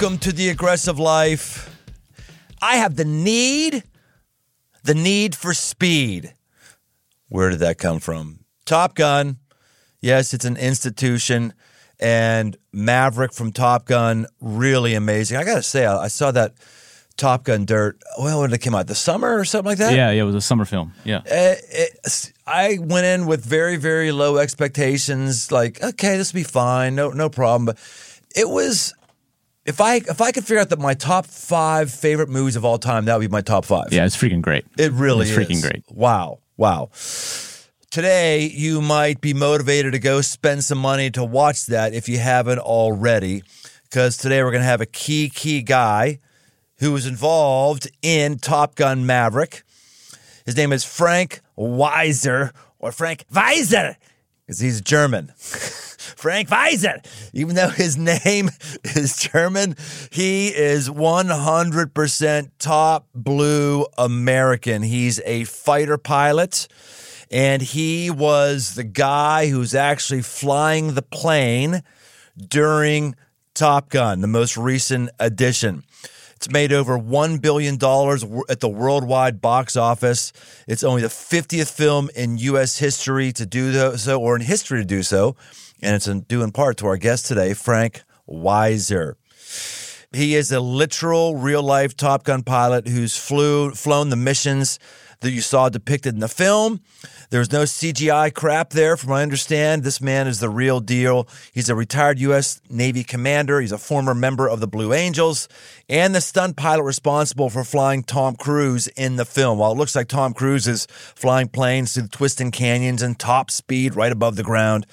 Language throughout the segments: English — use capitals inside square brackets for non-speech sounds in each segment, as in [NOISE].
Welcome to the aggressive life. I have the need, the need for speed. Where did that come from? Top Gun. Yes, it's an institution. And Maverick from Top Gun, really amazing. I got to say, I, I saw that Top Gun Dirt. Well, when did it come out? The summer or something like that? Yeah, yeah, it was a summer film. Yeah. Uh, it, I went in with very, very low expectations. Like, okay, this will be fine, no, no problem. But it was, if I if I could figure out that my top five favorite movies of all time, that would be my top five. Yeah, it's freaking great. It really it's is. freaking great. Wow, wow. Today, you might be motivated to go spend some money to watch that if you haven't already, because today we're going to have a key, key guy who was involved in Top Gun Maverick. His name is Frank Weisser, or Frank Weisser, because he's German. [LAUGHS] Frank Weisser. Even though his [LAUGHS] name is German, he is 100% top blue American. He's a fighter pilot, and he was the guy who's actually flying the plane during Top Gun, the most recent edition. It's made over $1 billion at the worldwide box office. It's only the 50th film in U.S. history to do so, or in history to do so. And it's due in part to our guest today, Frank Weisser. He is a literal real life Top Gun pilot who's flew, flown the missions that you saw depicted in the film. There's no CGI crap there, from what I understand. This man is the real deal. He's a retired U.S. Navy commander. He's a former member of the Blue Angels and the stunt pilot responsible for flying Tom Cruise in the film. While it looks like Tom Cruise is flying planes through the twisting canyons and top speed right above the ground,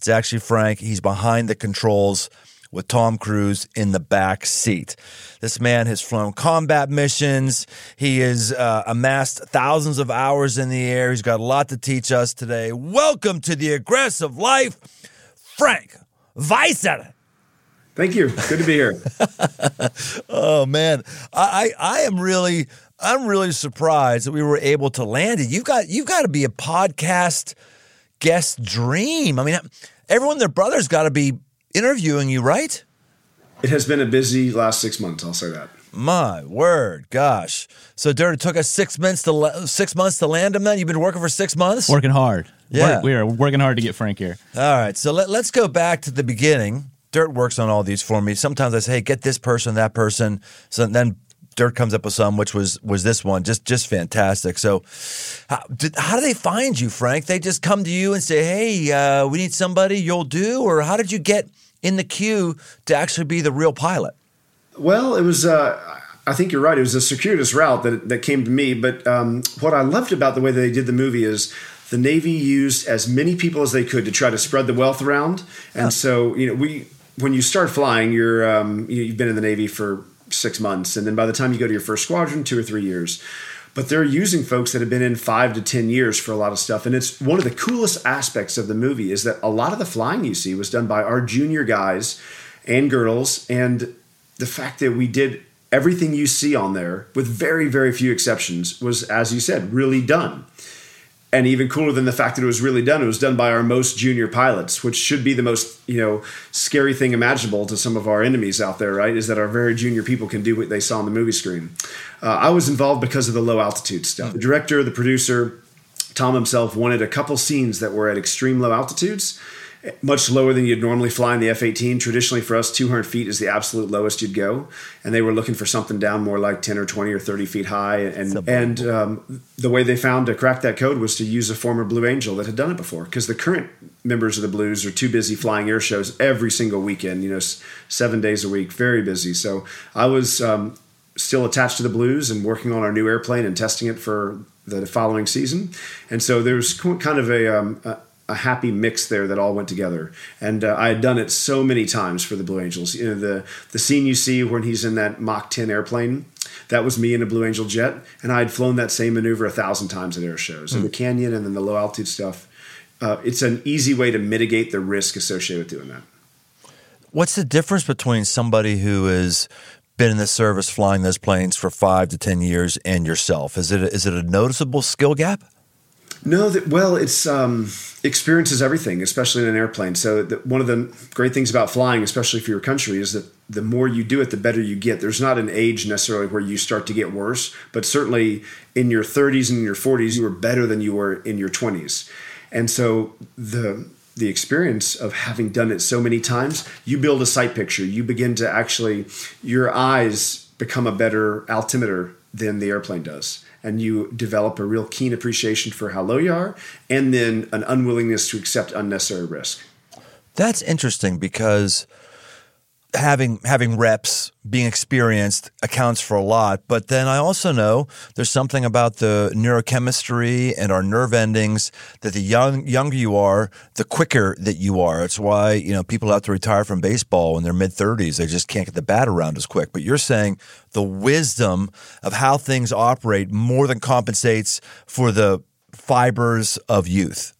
it's actually Frank. He's behind the controls with Tom Cruise in the back seat. This man has flown combat missions. He has uh, amassed thousands of hours in the air. He's got a lot to teach us today. Welcome to the aggressive life, Frank Weisser. Thank you. Good to be here. [LAUGHS] oh man, I, I I am really I'm really surprised that we were able to land it. You've got you've got to be a podcast guest dream. I mean, everyone, their brother's got to be interviewing you, right? It has been a busy last six months. I'll say that. My word, gosh! So, Dirt, it took us six months to six months to land him. Then you've been working for six months, working hard. Yeah, we are working hard to get Frank here. All right, so let, let's go back to the beginning. Dirt works on all these for me. Sometimes I say, hey, get this person, that person. So then Dirt comes up with some, which was was this one, just just fantastic. So, how, did, how do they find you, Frank? They just come to you and say, "Hey, uh, we need somebody. You'll do," or how did you get in the queue to actually be the real pilot? Well, it was. Uh, I think you're right. It was a circuitous route that that came to me. But um, what I loved about the way that they did the movie is the Navy used as many people as they could to try to spread the wealth around. And yeah. so, you know, we when you start flying, you're um, you've been in the Navy for six months, and then by the time you go to your first squadron, two or three years. But they're using folks that have been in five to ten years for a lot of stuff, and it's one of the coolest aspects of the movie is that a lot of the flying you see was done by our junior guys and girls, and the fact that we did everything you see on there, with very very few exceptions, was as you said, really done and even cooler than the fact that it was really done, it was done by our most junior pilots, which should be the most you know scary thing imaginable to some of our enemies out there. Right? Is that our very junior people can do what they saw on the movie screen. Uh, I was involved because of the low altitude stuff. The director, the producer, Tom himself wanted a couple scenes that were at extreme low altitudes much lower than you'd normally fly in the F 18. Traditionally, for us, 200 feet is the absolute lowest you'd go. And they were looking for something down more like 10 or 20 or 30 feet high. And, and um, the way they found to crack that code was to use a former Blue Angel that had done it before. Because the current members of the Blues are too busy flying air shows every single weekend, you know, seven days a week, very busy. So I was um, still attached to the Blues and working on our new airplane and testing it for the following season. And so there's kind of a, um, a a happy mix there that all went together. And uh, I had done it so many times for the Blue Angels. You know, the the scene you see when he's in that Mach 10 airplane, that was me in a Blue Angel jet, and I had flown that same maneuver a thousand times at air shows. Mm. And the canyon and then the low altitude stuff. Uh, it's an easy way to mitigate the risk associated with doing that. What's the difference between somebody who has been in the service flying those planes for five to ten years and yourself? Is it a, is it a noticeable skill gap? No, that, well, it's um, experience is everything, especially in an airplane. So the, one of the great things about flying, especially for your country, is that the more you do it, the better you get. There's not an age necessarily where you start to get worse, but certainly in your 30s and your 40s, you were better than you were in your 20s. And so the the experience of having done it so many times, you build a sight picture. You begin to actually, your eyes become a better altimeter than the airplane does. And you develop a real keen appreciation for how low you are, and then an unwillingness to accept unnecessary risk. That's interesting because having having reps, being experienced accounts for a lot. But then I also know there's something about the neurochemistry and our nerve endings that the young younger you are, the quicker that you are. It's why you know people have to retire from baseball in their mid 30s. They just can't get the bat around as quick. But you're saying the wisdom of how things operate more than compensates for the fibers of youth.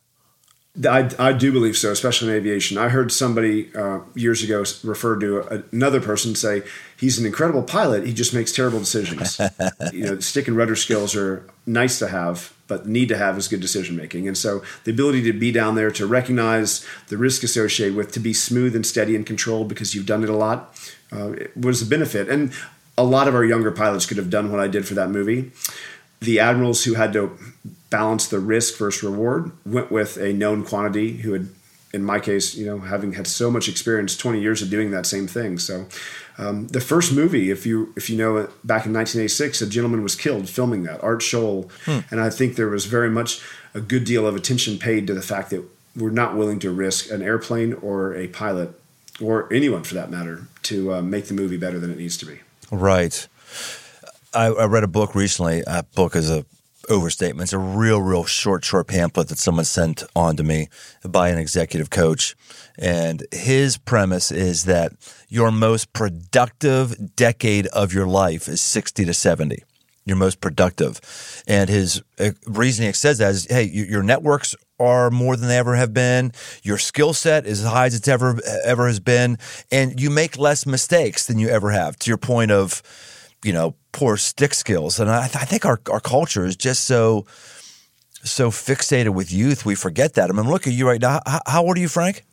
I, I do believe so, especially in aviation. I heard somebody uh, years ago refer to a, another person say he's an incredible pilot. He just makes terrible decisions. [LAUGHS] you know, stick and rudder skills are nice to have, but need to have is good decision making. And so the ability to be down there to recognize the risk associated with to be smooth and steady and controlled because you've done it a lot uh, was a benefit. And a lot of our younger pilots could have done what I did for that movie. The admirals who had to balance the risk versus reward. Went with a known quantity who had, in my case, you know, having had so much experience, 20 years of doing that same thing. So, um, the first movie, if you if you know it, back in 1986, a gentleman was killed filming that, Art Scholl, hmm. and I think there was very much a good deal of attention paid to the fact that we're not willing to risk an airplane or a pilot or anyone for that matter to uh, make the movie better than it needs to be. Right. I, I read a book recently. A book is a overstatement. It's a real, real short, short pamphlet that someone sent on to me by an executive coach. And his premise is that your most productive decade of your life is 60 to 70. Your most productive. And his uh, reasoning says that is hey, your networks are more than they ever have been. Your skill set is as high as it's ever ever has been, and you make less mistakes than you ever have. To your point of, you know, poor stick skills. And I, th- I think our, our culture is just so so fixated with youth, we forget that. I mean, look at you right now. How, how old are you, Frank?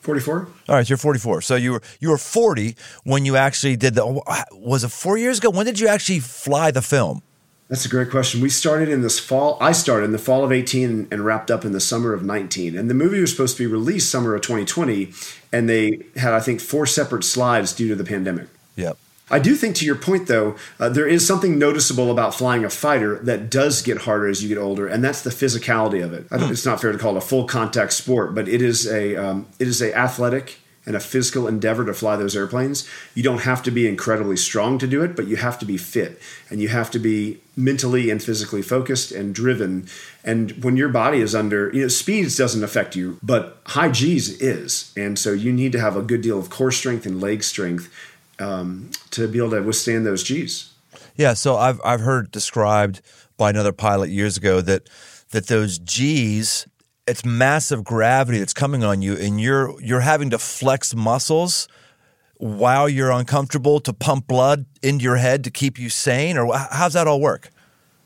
44. All right, you're 44. So you were you were 40 when you actually did the. Oh, was it four years ago? When did you actually fly the film? That's a great question. We started in this fall. I started in the fall of 18 and wrapped up in the summer of 19. And the movie was supposed to be released summer of 2020, and they had I think four separate slides due to the pandemic. Yep. I do think, to your point, though, uh, there is something noticeable about flying a fighter that does get harder as you get older, and that's the physicality of it. Mm. It's not fair to call it a full contact sport, but it is a um, it is a athletic and a physical endeavor to fly those airplanes. You don't have to be incredibly strong to do it, but you have to be fit and you have to be mentally and physically focused and driven. And when your body is under, you know, speeds doesn't affect you, but high G's is. And so you need to have a good deal of core strength and leg strength um, to be able to withstand those G's. Yeah, so I've I've heard described by another pilot years ago that that those G's it's massive gravity that's coming on you and you're you're having to flex muscles while you're uncomfortable to pump blood into your head to keep you sane or how's that all work?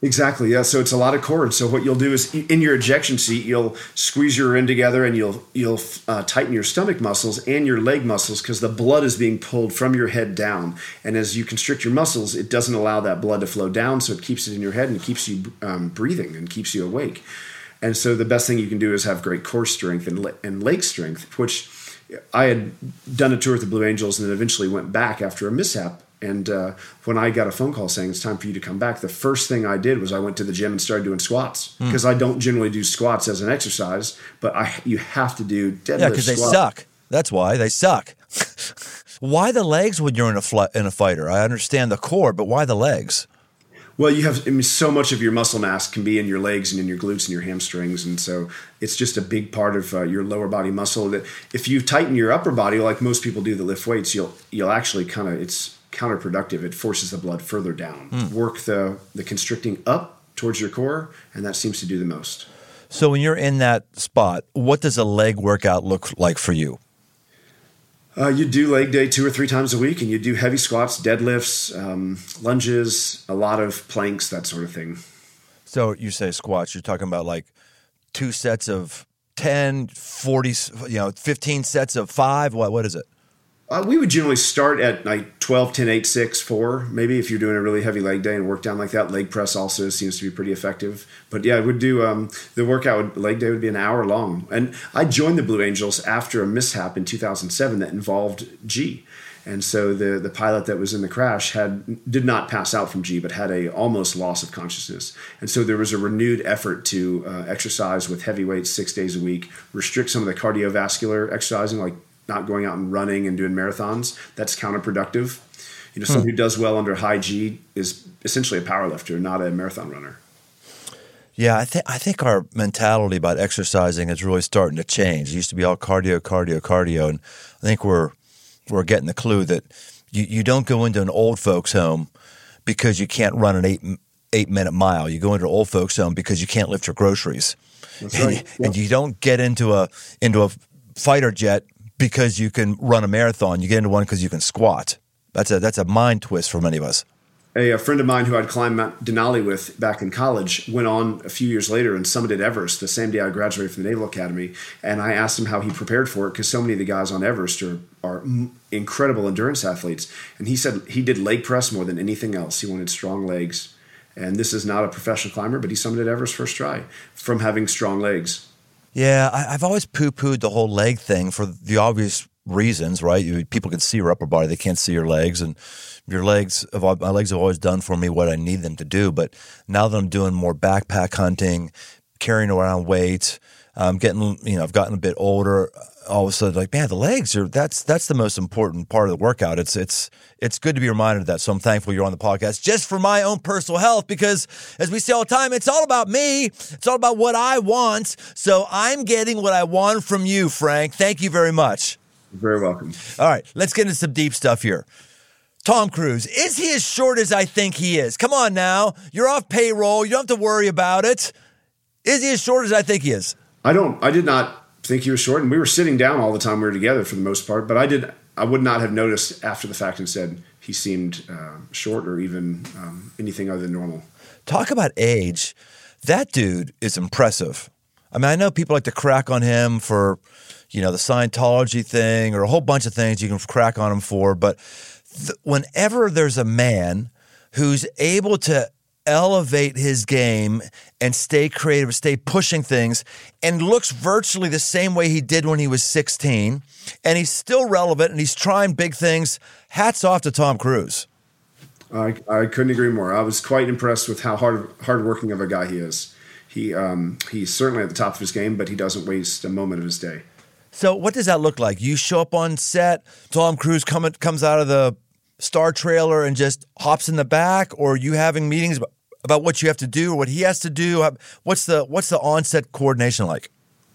Exactly. Yeah. So it's a lot of cords. So what you'll do is in your ejection seat, you'll squeeze your end together and you'll you'll uh, tighten your stomach muscles and your leg muscles because the blood is being pulled from your head down. And as you constrict your muscles, it doesn't allow that blood to flow down, so it keeps it in your head and keeps you um, breathing and keeps you awake. And so the best thing you can do is have great core strength and, le- and leg strength, which I had done a tour with the Blue Angels and then eventually went back after a mishap and uh, when I got a phone call saying it's time for you to come back, the first thing I did was I went to the gym and started doing squats because mm. I don't generally do squats as an exercise, but I you have to do deadlift. Yeah, because they suck. That's why they suck. [LAUGHS] why the legs when you're in a fl- in a fighter? I understand the core, but why the legs? Well, you have I mean, so much of your muscle mass can be in your legs and in your glutes and your hamstrings, and so it's just a big part of uh, your lower body muscle. That if you tighten your upper body, like most people do that lift weights, you'll you'll actually kind of it's counterproductive. It forces the blood further down. Mm. Work the the constricting up towards your core, and that seems to do the most. So when you're in that spot, what does a leg workout look like for you? Uh, you do leg day two or three times a week, and you do heavy squats, deadlifts, um, lunges, a lot of planks, that sort of thing. So you say squats, you're talking about like two sets of 10, 40, you know, 15 sets of five. What, what is it? Uh, we would generally start at like 12, 10, 8, 6, 4. Maybe if you're doing a really heavy leg day and work down like that, leg press also seems to be pretty effective. But yeah, I would do um, the workout, leg day would be an hour long. And I joined the Blue Angels after a mishap in 2007 that involved G. And so the, the pilot that was in the crash had did not pass out from G, but had a almost loss of consciousness. And so there was a renewed effort to uh, exercise with heavy weights six days a week, restrict some of the cardiovascular exercising, like not going out and running and doing marathons. That's counterproductive. You know, someone hmm. who does well under high G is essentially a power lifter, not a marathon runner. Yeah, I think I think our mentality about exercising is really starting to change. It used to be all cardio, cardio, cardio, and I think we're we're getting the clue that you, you don't go into an old folks home because you can't run an eight eight minute mile. You go into an old folks home because you can't lift your groceries, right. and, yep. and you don't get into a into a fighter jet because you can run a marathon. You get into one because you can squat. That's a that's a mind twist for many of us. A, a, friend of mine who I'd climbed Mount Denali with back in college went on a few years later and summited Everest the same day I graduated from the Naval Academy. And I asked him how he prepared for it because so many of the guys on Everest are, are incredible endurance athletes. And he said he did leg press more than anything else. He wanted strong legs. And this is not a professional climber, but he summited Everest first try from having strong legs. Yeah, I, have always poo pooed the whole leg thing for the obvious reasons, right? You, people can see your upper body, they can't see your legs, and your legs. Have, my legs have always done for me what I need them to do. But now that I'm doing more backpack hunting, carrying around weight, I'm getting, you know, I've gotten a bit older. All of a sudden, like, man, the legs are that's that's the most important part of the workout. It's it's it's good to be reminded of that. So I'm thankful you're on the podcast just for my own personal health because, as we say all the time, it's all about me. It's all about what I want. So I'm getting what I want from you, Frank. Thank you very much. You're very welcome. All right, let's get into some deep stuff here. Tom Cruise, is he as short as I think he is? Come on now. You're off payroll. You don't have to worry about it. Is he as short as I think he is? I don't. I did not think he was short, and we were sitting down all the time we were together for the most part. But I did. I would not have noticed after the fact and said he seemed uh, short or even um, anything other than normal. Talk about age. That dude is impressive. I mean, I know people like to crack on him for, you know, the Scientology thing or a whole bunch of things you can crack on him for. But th- whenever there's a man who's able to elevate his game and stay creative, stay pushing things, and looks virtually the same way he did when he was 16. And he's still relevant and he's trying big things. Hats off to Tom Cruise. I, I couldn't agree more. I was quite impressed with how hard hardworking of a guy he is. He um, he's certainly at the top of his game, but he doesn't waste a moment of his day. So, what does that look like? You show up on set, Tom Cruise come, comes out of the star trailer and just hops in the back, or you having meetings about, about what you have to do or what he has to do? What's the what's the onset coordination like?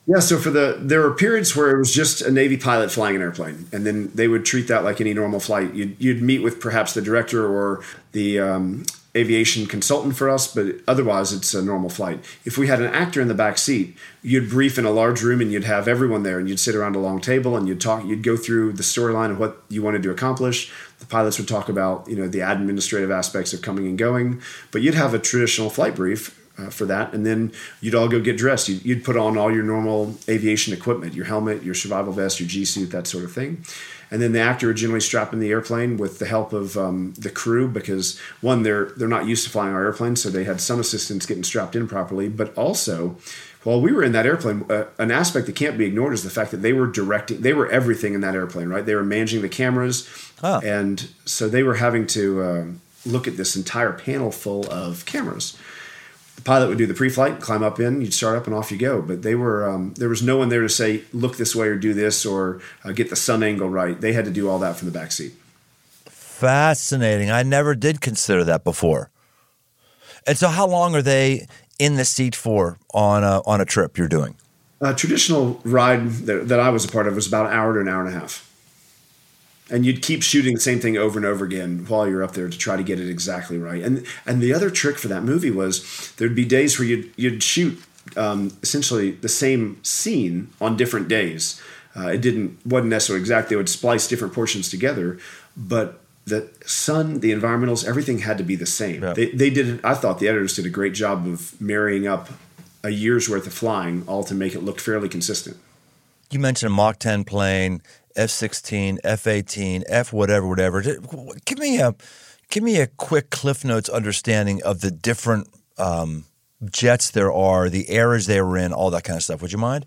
Yeah, so for the there were periods where it was just a Navy pilot flying an airplane, and then they would treat that like any normal flight. You'd, you'd meet with perhaps the director or the um, aviation consultant for us, but otherwise it's a normal flight. If we had an actor in the back seat, you'd brief in a large room and you'd have everyone there, and you'd sit around a long table and you'd talk. You'd go through the storyline of what you wanted to accomplish. The pilots would talk about you know the administrative aspects of coming and going, but you'd have a traditional flight brief uh, for that. And then you'd all go get dressed. You'd, you'd, put on all your normal aviation equipment, your helmet, your survival vest, your G suit, that sort of thing. And then the actor would generally strap in the airplane with the help of um, the crew because one, they're they're not used to flying our airplane, so they had some assistance getting strapped in properly. But also, while we were in that airplane, uh, an aspect that can't be ignored is the fact that they were directing, they were everything in that airplane, right? They were managing the cameras, oh. and so they were having to uh, look at this entire panel full of cameras the pilot would do the pre-flight, climb up in, you'd start up, and off you go. But they were um, there was no one there to say look this way or do this or uh, get the sun angle right. They had to do all that from the back seat. Fascinating. I never did consider that before. And so, how long are they in the seat for on a, on a trip you're doing? A traditional ride that, that I was a part of was about an hour to an hour and a half and you'd keep shooting the same thing over and over again while you're up there to try to get it exactly right. And and the other trick for that movie was there'd be days where you'd you'd shoot um, essentially the same scene on different days. Uh, it didn't wasn't necessarily exact. They would splice different portions together, but the sun, the environmentals, everything had to be the same. Yeah. They, they did it. I thought the editors did a great job of marrying up a year's worth of flying, all to make it look fairly consistent. you mentioned a Mach 10 plane, F 16, F 18, F whatever, whatever. Give me a give me a quick Cliff Notes understanding of the different um, jets there are, the eras they were in, all that kind of stuff. Would you mind?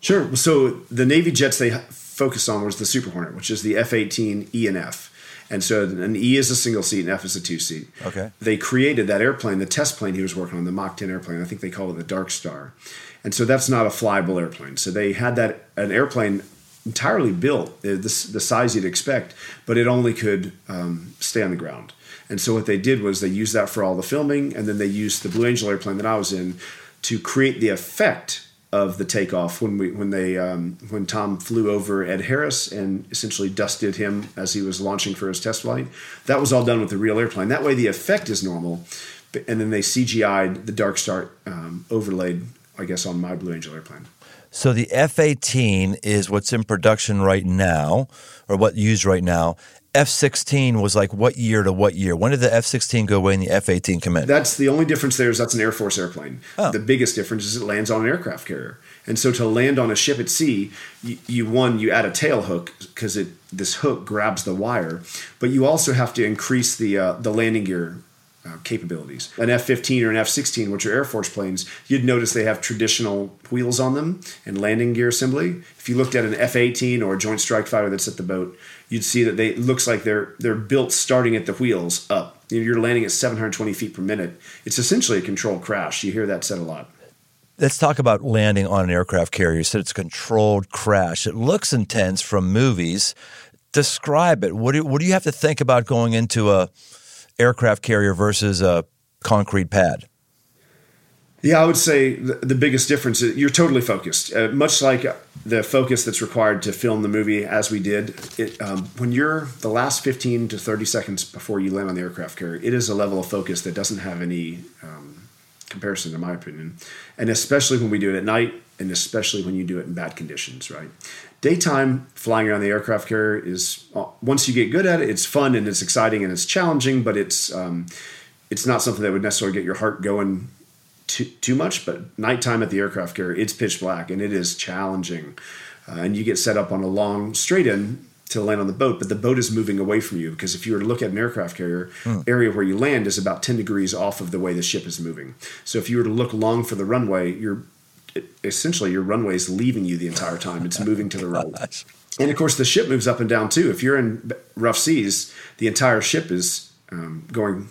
Sure. So the Navy jets they focused on was the Super Hornet, which is the F 18 E and F. And so an E is a single seat and F is a two seat. Okay. They created that airplane, the test plane he was working on, the Mach 10 airplane. I think they call it the Dark Star. And so that's not a flyable airplane. So they had that an airplane entirely built the, the size you'd expect, but it only could um, stay on the ground. And so what they did was they used that for all the filming, and then they used the Blue Angel airplane that I was in to create the effect of the takeoff when we when they um, when Tom flew over Ed Harris and essentially dusted him as he was launching for his test flight. That was all done with the real airplane. That way the effect is normal, and then they CGI'd the Dark Star um, overlaid, I guess, on my Blue Angel airplane. So the F 18 is what's in production right now, or what used right now. F 16 was like what year to what year? When did the F 16 go away and the F 18 come in? That's the only difference there is that's an Air Force airplane. Oh. The biggest difference is it lands on an aircraft carrier. And so to land on a ship at sea, you, you one, you add a tail hook because it this hook grabs the wire, but you also have to increase the uh, the landing gear uh, capabilities. An F 15 or an F 16, which are Air Force planes, you'd notice they have traditional wheels on them and landing gear assembly. If you looked at an F 18 or a Joint Strike Fighter that's at the boat, you'd see that they looks like they're they're built starting at the wheels up. You're landing at 720 feet per minute. It's essentially a controlled crash. You hear that said a lot. Let's talk about landing on an aircraft carrier. You said it's a controlled crash. It looks intense from movies. Describe it. What do, what do you have to think about going into a aircraft carrier versus a concrete pad? Yeah, I would say the, biggest difference is you're totally focused. Uh, much like the focus that's required to film the movie as we did, it, um, when you're the last 15 to 30 seconds before you land on the aircraft carrier, it is a level of focus that doesn't have any um, comparison, in my opinion. And especially when we do it at night, and especially when you do it in bad conditions, right? Daytime flying around the aircraft carrier is uh, once you get good at it, it's fun and it's exciting and it's challenging, but it's um, it's not something that would necessarily get your heart going too, too much, but nighttime at the aircraft carrier, it's pitch black and it is challenging. Uh, and you get set up on a long straight in to land on the boat, but the boat is moving away from you because if you were to look at an aircraft carrier, hmm. area where you land is about 10 degrees off of the way the ship is moving. So if you were to look long for the runway, you're essentially your runway is leaving you the entire time. It's moving to the [LAUGHS] right. And of course, the ship moves up and down too. If you're in rough seas, the entire ship is um, going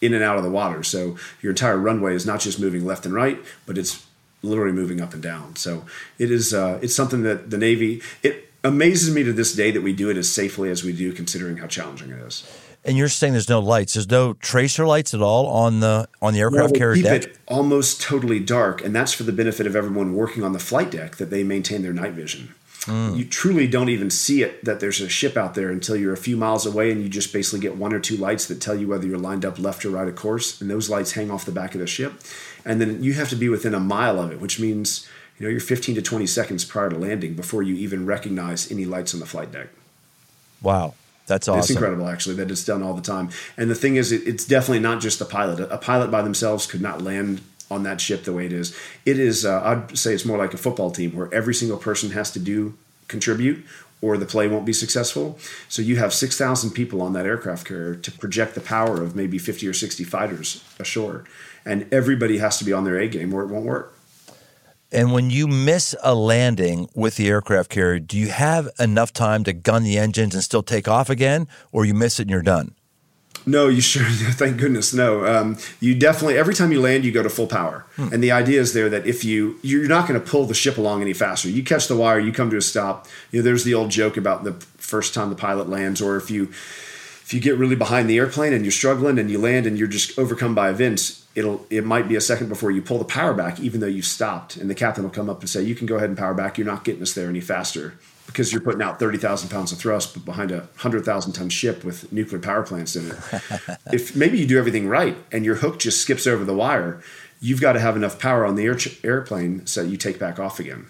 in and out of the water. So your entire runway is not just moving left and right, but it's literally moving up and down. So it is uh, it's something that the Navy it amazes me to this day that we do it as safely as we do, considering how challenging it is. And you're saying there's no lights. There's no tracer lights at all on the on the aircraft well, carrier keep deck. It almost totally dark, and that's for the benefit of everyone working on the flight deck that they maintain their night vision. Mm. You truly don't even see it that there's a ship out there until you're a few miles away and you just basically get one or two lights that tell you whether you're lined up left or right of course. And those lights hang off the back of the ship. And then you have to be within a mile of it, which means you know you're 15 to 20 seconds prior to landing before you even recognize any lights on the flight deck. Wow. That's awesome. It's incredible, actually, that it's done all the time. And the thing is, it, it's definitely not just a pilot. A pilot by themselves could not land on that ship the way it is. It is, uh, I'd say it's more like a football team where every single person has to do contribute or the play won't be successful. So you have 6,000 people on that aircraft carrier to project the power of maybe 50 or 60 fighters ashore. And everybody has to be on their A game or it won't work. And when you miss a landing with the aircraft carrier, do you have enough time to gun the engines and still take off again, or you miss it and you're done? No, you sure? [LAUGHS] Thank goodness, no. Um, you definitely every time you land, you go to full power, hmm. and the idea is there that if you you're not going to pull the ship along any faster. You catch the wire, you come to a stop. You know, there's the old joke about the first time the pilot lands, or if you if you get really behind the airplane and you're struggling and you land and you're just overcome by events, it'll it might be a second before you pull the power back, even though you've stopped, and the captain will come up and say, "You can go ahead and power back. You're not getting us there any faster." Because you're putting out 30,000 pounds of thrust but behind a 100,000 ton ship with nuclear power plants in it. [LAUGHS] if maybe you do everything right and your hook just skips over the wire, you've got to have enough power on the air- airplane so you take back off again.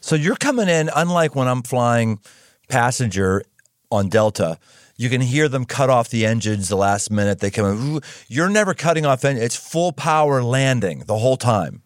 So you're coming in, unlike when I'm flying passenger on Delta, you can hear them cut off the engines the last minute. They come in. You're never cutting off engine. It's full power landing the whole time.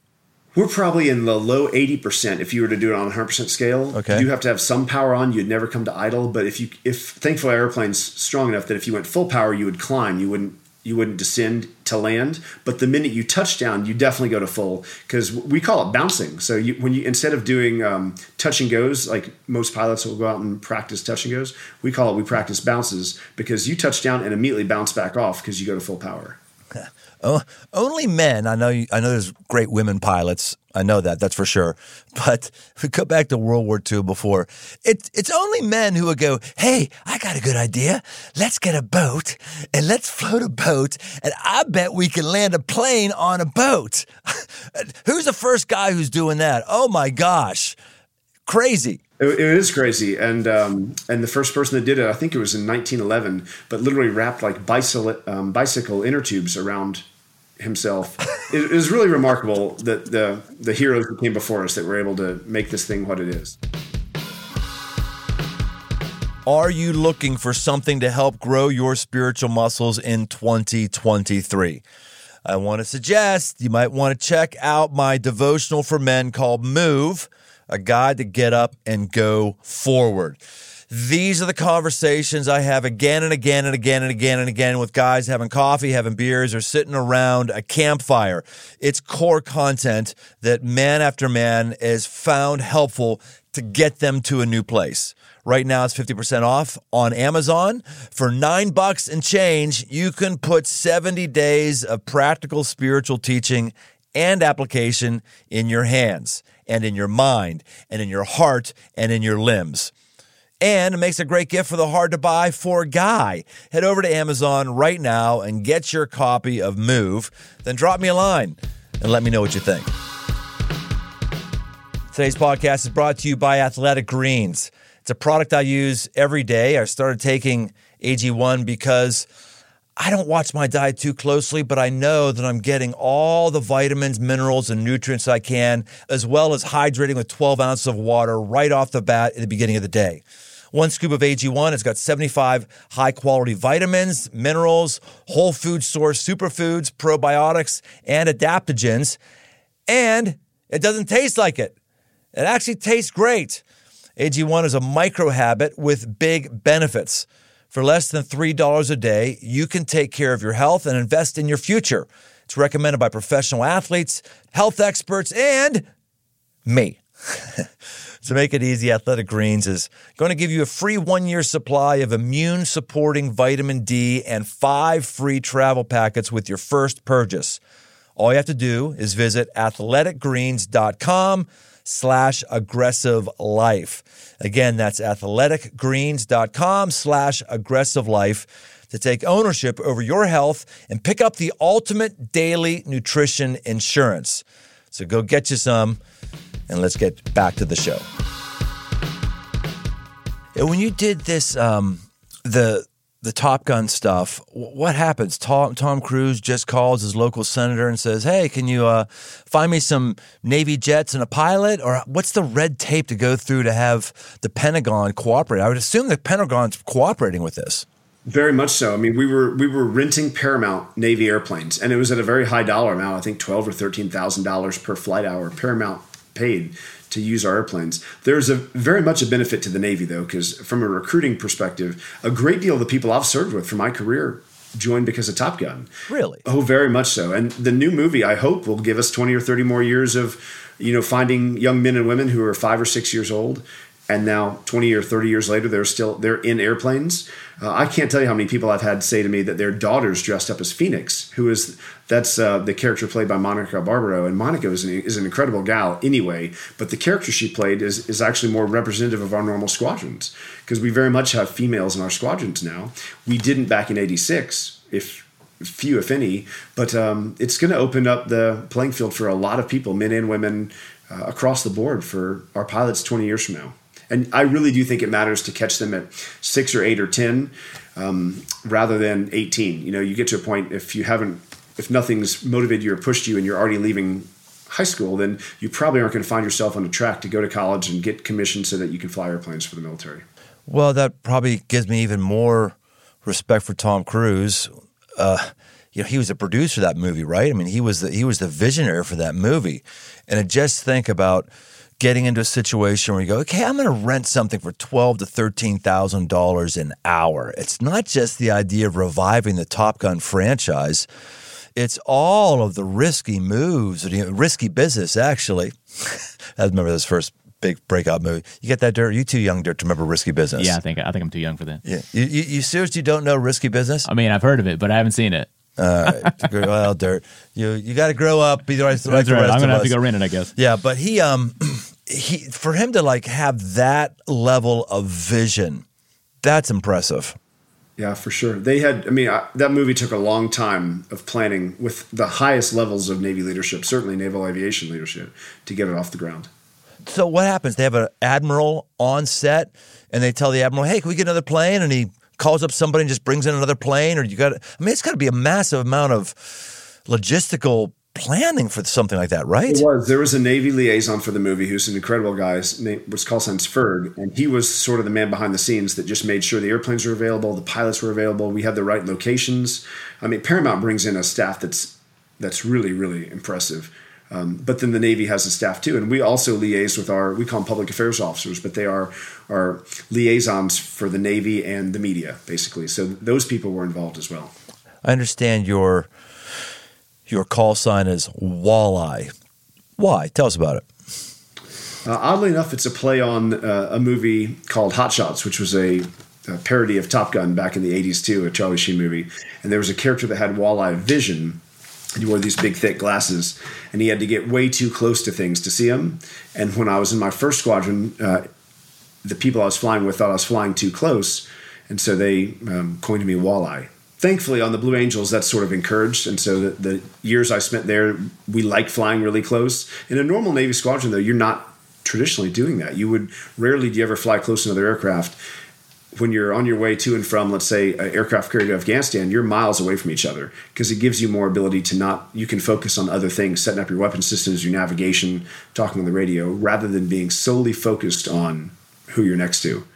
We're probably in the low 80% if you were to do it on a 100% scale. Okay. You do have to have some power on. You'd never come to idle. But if you, if thankfully our airplane's strong enough that if you went full power, you would climb. You wouldn't, you wouldn't descend to land. But the minute you touch down, you definitely go to full because we call it bouncing. So you, when you, instead of doing um, touch and goes, like most pilots will go out and practice touch and goes, we call it, we practice bounces because you touch down and immediately bounce back off because you go to full power. Oh, only men. I know. I know. There's great women pilots. I know that. That's for sure. [LAUGHS] But if we go back to World War II before, it's it's only men who would go, "Hey, I got a good idea. Let's get a boat and let's float a boat, and I bet we can land a plane on a boat." [LAUGHS] who's the first guy who's doing that? Oh my gosh, crazy. It, it is crazy, and um, and the first person that did it, I think it was in 1911, but literally wrapped like bicycle um, bicycle inner tubes around himself. it, it is really remarkable that the the heroes who came before us that were able to make this thing what it is. Are you looking for something to help grow your spiritual muscles in 2023? I want to suggest you might want to check out my devotional for men called Move, a guide to get up and go forward. These are the conversations I have again and again and again and again and again with guys having coffee, having beers, or sitting around a campfire. It's core content that man after man has found helpful to get them to a new place. Right now, it's 50% off on Amazon. For nine bucks and change, you can put 70 days of practical spiritual teaching and application in your hands and in your mind and in your heart and in your limbs. And it makes a great gift for the hard to buy for guy. Head over to Amazon right now and get your copy of Move. Then drop me a line and let me know what you think. Today's podcast is brought to you by Athletic Greens. It's a product I use every day. I started taking AG1 because I don't watch my diet too closely, but I know that I'm getting all the vitamins, minerals, and nutrients I can, as well as hydrating with 12 ounces of water right off the bat at the beginning of the day. One scoop of AG1 has got 75 high quality vitamins, minerals, whole food source superfoods, probiotics, and adaptogens. And it doesn't taste like it. It actually tastes great. AG1 is a micro habit with big benefits. For less than $3 a day, you can take care of your health and invest in your future. It's recommended by professional athletes, health experts, and me. [LAUGHS] to make it easy, Athletic Greens is going to give you a free one year supply of immune supporting vitamin D and five free travel packets with your first purchase. All you have to do is visit athleticgreens.com slash aggressive life. Again, that's athleticgreens.com slash aggressive life to take ownership over your health and pick up the ultimate daily nutrition insurance. So go get you some and let's get back to the show. And when you did this, um, the the Top Gun stuff, what happens? Tom, Tom Cruise just calls his local senator and says, "Hey, can you uh, find me some Navy jets and a pilot?" Or what's the red tape to go through to have the Pentagon cooperate? I would assume the Pentagon's cooperating with this. Very much so. I mean, we were we were renting Paramount Navy airplanes, and it was at a very high dollar amount. I think twelve or thirteen thousand dollars per flight hour. Paramount paid to use our airplanes. There's a very much a benefit to the Navy though, because from a recruiting perspective, a great deal of the people I've served with for my career joined because of Top Gun. Really? Oh, very much so. And the new movie, I hope, will give us 20 or 30 more years of, you know, finding young men and women who are five or six years old and now 20 or 30 years later they're still they're in airplanes. Uh, i can't tell you how many people i've had say to me that their daughters dressed up as phoenix who is that's uh, the character played by monica barbaro. And monica is an, is an incredible gal anyway but the character she played is, is actually more representative of our normal squadrons because we very much have females in our squadrons now. We didn't back in 86 if few if any but um, it's going to open up the playing field for a lot of people men and women uh, across the board for our pilots 20 years from now and I really do think it matters to catch them at six or eight or ten um, rather than 18. You know, you get to a point if you haven't, if nothing's motivated you or pushed you, and you're already leaving high school, then you probably aren't going to find yourself on a track to go to college and get commissioned so that you can fly airplanes for the military. Well, that probably gives me even more respect for Tom Cruise. Uh, you know, he was a producer of that movie, right? I mean, he was the he was the visionary for that movie. And to just think about getting into a situation where you go, okay, I'm going to rent something for twelve to thirteen thousand dollars an hour. It's not just the idea of reviving the Top Gun franchise. It's all of the risky moves, risky business. Actually, [LAUGHS] I remember this first big breakout movie. You get that, Dirt? You too young, Dirt, to remember risky business. Yeah, I think I think I'm too young for that. Yeah. You, you, you seriously don't know risky business? I mean, I've heard of it, but I haven't seen it. All right. [LAUGHS] well, Dirt, you you got to grow up. Be the right, like That's the right. I'm gonna have to us. go rent it, I guess. Yeah, but he um [CLEARS THROAT] he for him to like have that level of vision, that's impressive. Yeah, for sure. They had, I mean, I, that movie took a long time of planning with the highest levels of Navy leadership, certainly naval aviation leadership, to get it off the ground. So what happens? They have an admiral on set, and they tell the admiral, "Hey, can we get another plane?" And he calls up somebody and just brings in another plane. Or you got? I mean, it's got to be a massive amount of logistical planning for something like that, right? It was. There was a Navy liaison for the movie who's an incredible guy. His name was call Ferg, and he was sort of the man behind the scenes that just made sure the airplanes were available, the pilots were available, we had the right locations. I mean, Paramount brings in a staff that's that's really really impressive. Um, but then the Navy has a staff too, and we also liaise with our we call them public affairs officers, but they are our liaisons for the Navy and the media, basically. So those people were involved as well. I understand your your call sign is walleye. Why? Tell us about it. Uh, oddly enough, it's a play on uh, a movie called Hot Shots, which was a, a parody of Top Gun back in the 80s, too, a Charlie Sheen movie. And there was a character that had walleye vision. And he wore these big, thick glasses, and he had to get way too close to things to see them. And when I was in my first squadron, uh, the people I was flying with thought I was flying too close, and so they um, coined me walleye. Thankfully, on the Blue Angels, that's sort of encouraged, and so the, the years I spent there, we liked flying really close. In a normal Navy squadron, though, you're not traditionally doing that. You would rarely do you ever fly close to another aircraft. When you're on your way to and from, let's say, an aircraft carrier to Afghanistan, you're miles away from each other because it gives you more ability to not. You can focus on other things, setting up your weapon systems, your navigation, talking on the radio, rather than being solely focused on who you're next to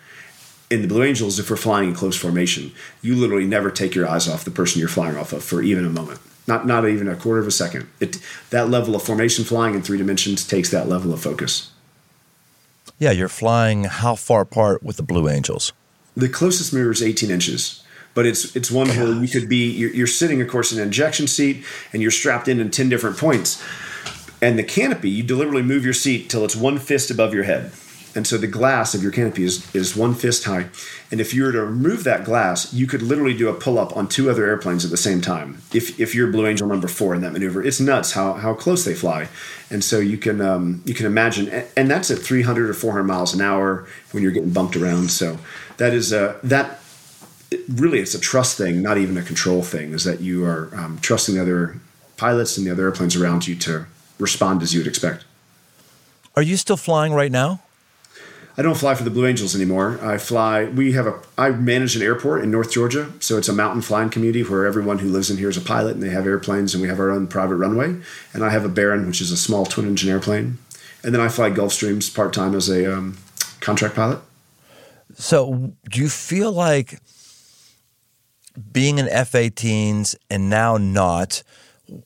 in the Blue Angels, if we're flying in close formation, you literally never take your eyes off the person you're flying off of for even a moment. Not not even a quarter of a second. It that level of formation flying in three dimensions takes that level of focus. Yeah, you're flying how far apart with the Blue Angels? The closest mirror is 18 inches, but it's it's one where you could be you're, you're sitting, of course, in an ejection seat, and you're strapped in in 10 different points. And the canopy, you deliberately move your seat till it's one fist above your head. And so the glass of your canopy is, is one fist high. And if you were to remove that glass, you could literally do a pull up on two other airplanes at the same time. If, if you're Blue Angel number four in that maneuver, it's nuts how, how close they fly. And so you can um, you can imagine, and- that's at 300 or 400 miles an hour when you're getting bumped around. So that is a that really it's a trust thing, not even a control thing. Is that you are um, trusting the other pilots and the other airplanes around you to respond as you would expect. Are you still flying right now? I don't fly for the Blue Angels anymore. I fly. We have a. I manage an airport in North Georgia, so it's a mountain flying community where everyone who lives in here is a pilot, and they have airplanes, and we have our own private runway. And I have a Baron, which is a small twin engine airplane, and then I fly Gulfstreams part time as a um, contract pilot. So, do you feel like being an F 18s and now not,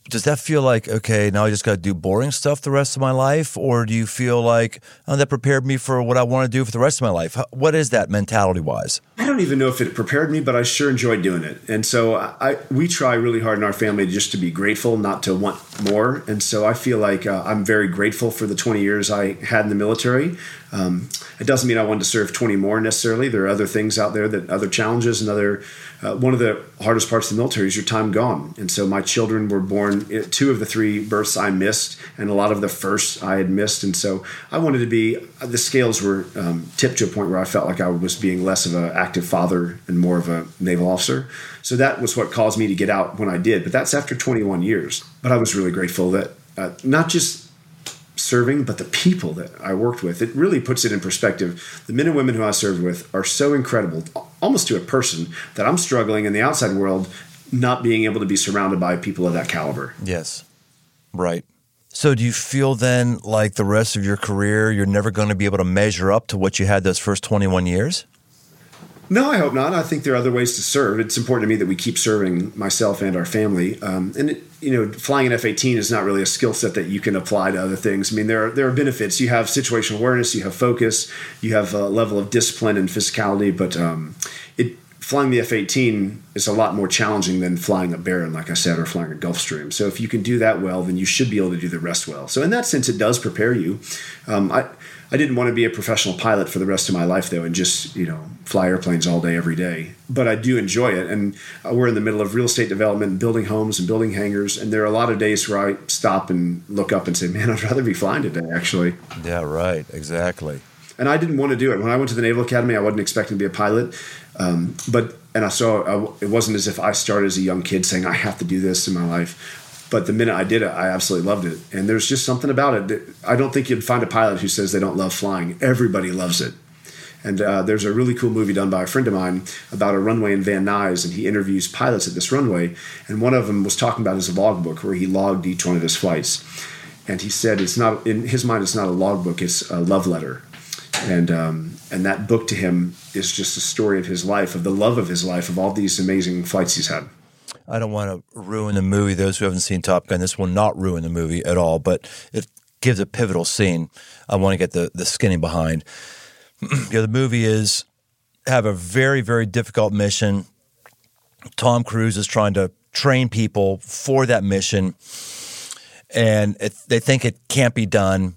does that feel like, okay, now I just got to do boring stuff the rest of my life? Or do you feel like, oh, that prepared me for what I want to do for the rest of my life? What is that mentality wise? I don't even know if it prepared me, but I sure enjoyed doing it. And so I, we try really hard in our family just to be grateful, not to want more. And so I feel like uh, I'm very grateful for the 20 years I had in the military. Um, it doesn't mean I wanted to serve 20 more necessarily. There are other things out there that other challenges and other. Uh, one of the hardest parts of the military is your time gone. And so my children were born. Two of the three births I missed, and a lot of the first I had missed. And so I wanted to be. The scales were um, tipped to a point where I felt like I was being less of an active father and more of a naval officer. So that was what caused me to get out when I did. But that's after 21 years. But I was really grateful that uh, not just serving, but the people that I worked with. It really puts it in perspective. The men and women who I served with are so incredible, almost to a person, that I'm struggling in the outside world not being able to be surrounded by people of that caliber. Yes. Right. So, do you feel then like the rest of your career, you're never going to be able to measure up to what you had those first 21 years? No, I hope not. I think there are other ways to serve. It's important to me that we keep serving myself and our family. Um, and it, you know, flying an F eighteen is not really a skill set that you can apply to other things. I mean, there are there are benefits. You have situational awareness, you have focus, you have a level of discipline and physicality. But um, it flying the F eighteen is a lot more challenging than flying a Baron, like I said, or flying a Gulfstream. So if you can do that well, then you should be able to do the rest well. So in that sense, it does prepare you. Um, I I didn't want to be a professional pilot for the rest of my life, though, and just you know fly airplanes all day, every day. But I do enjoy it, and uh, we're in the middle of real estate development, building homes and building hangars, and there are a lot of days where I stop and look up and say, "Man, I'd rather be flying today." Actually, Yeah, right. Exactly. and I didn't want to do it when I went to the Naval Academy. I wasn't expecting to be a pilot, um, but and I saw I, it wasn't as if I started as a young kid saying I have to do this in my life. But the minute I did it, I absolutely loved it. And there's just something about it. That I don't think you'd find a pilot who says they don't love flying. Everybody loves it. And uh, there's a really cool movie done by a friend of mine about a runway in Van Nuys, and he interviews pilots at this runway. And one of them was talking about his logbook, where he logged each one of his flights. And he said it's not in his mind. It's not a logbook; it's a love letter. And um, and that book to him is just a story of his life, of the love of his life, of all these amazing flights he's had. I don't want to ruin the movie. Those who haven't seen Top Gun, this will not ruin the movie at all, but it gives a pivotal scene. I want to get the, the skinny behind. [CLEARS THROAT] you know, the movie is have a very, very difficult mission. Tom Cruise is trying to train people for that mission, and it, they think it can't be done.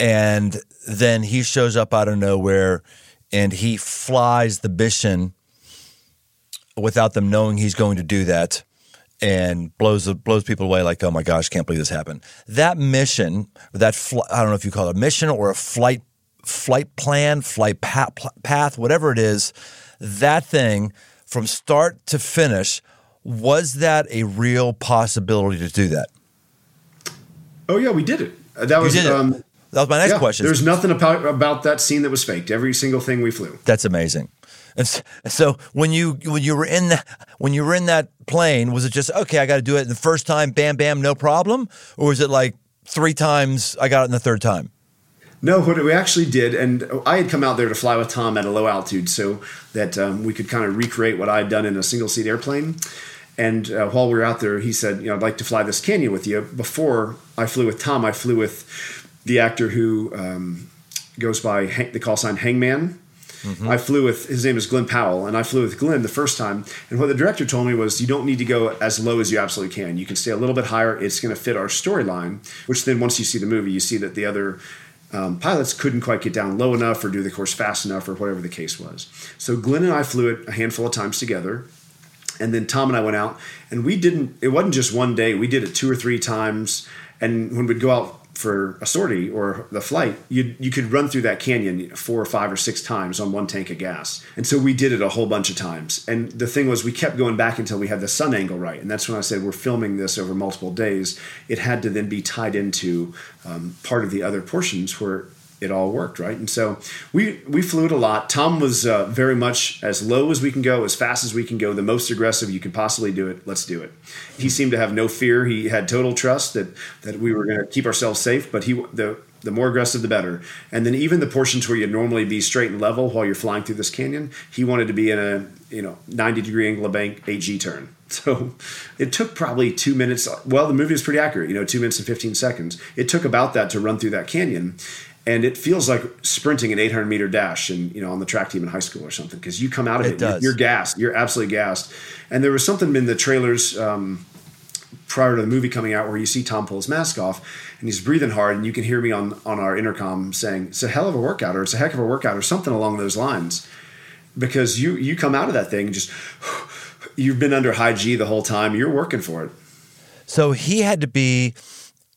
And then he shows up out of nowhere and he flies the mission without them knowing he's going to do that and blows blows people away like oh my gosh can't believe this happened that mission that fl- i don't know if you call it a mission or a flight flight plan flight path, path whatever it is that thing from start to finish was that a real possibility to do that Oh yeah, we did it. Uh, That was it. Um, that was my next yeah, question There's nothing about about that scene that was faked. Every single thing we flew. That's amazing. And so when you when you were in the, when you were in that plane, was it just okay? I got to do it the first time, bam, bam, no problem, or was it like three times? I got it in the third time. No, what we actually did, and I had come out there to fly with Tom at a low altitude, so that um, we could kind of recreate what I had done in a single seat airplane. And uh, while we were out there, he said, "You know, I'd like to fly this canyon with you." Before I flew with Tom, I flew with the actor who um, goes by Hank, the call sign Hangman. I flew with his name is Glen Powell, and I flew with Glen the first time. And what the director told me was, you don't need to go as low as you absolutely can. You can stay a little bit higher. It's going to fit our storyline. Which then, once you see the movie, you see that the other um, pilots couldn't quite get down low enough or do the course fast enough or whatever the case was. So Glen and I flew it a handful of times together. And then Tom and I went out and we didn't, it wasn't just one day, we did it two or three times. And when we'd go out for a sortie or the flight, you you could run through that canyon four or five or six times on one tank of gas. And so we did it a whole bunch of times. And the thing was, we kept going back until we had the sun angle right. And that's when I said we're filming this over multiple days. It had to then be tied into um, part of the other portions where it all worked right? And so we we flew it a lot. Tom was uh, very much as low as we can go as fast as we can go the most aggressive you can possibly do it. Let's do it. He seemed to have no fear. He had total trust that that we were going to keep ourselves safe but he the the more aggressive the better. And then even the portions where you'd normally be straight and level while you're flying through this canyon he wanted to be in a you know 90 degree angle of bank ag turn. [LAUGHS] So it took probably two minutes well the movie was pretty accurate you know two minutes and 15 seconds. It took about that to run through that canyon and it feels like sprinting an 800 meter dash and you know on the track team in high school or something because you come out of It it, you're, you're gassed you're absolutely gassed. And there was something in the trailers um, prior to the movie coming out where you see tom pull his mask off and he's breathing hard and you can hear me on on our intercom saying it's a hell of a workout or it's a heck of a workout or something along those lines. Because you you come out of that thing just [SIGHS] you've been under high g the whole time you're working for it. So he had to be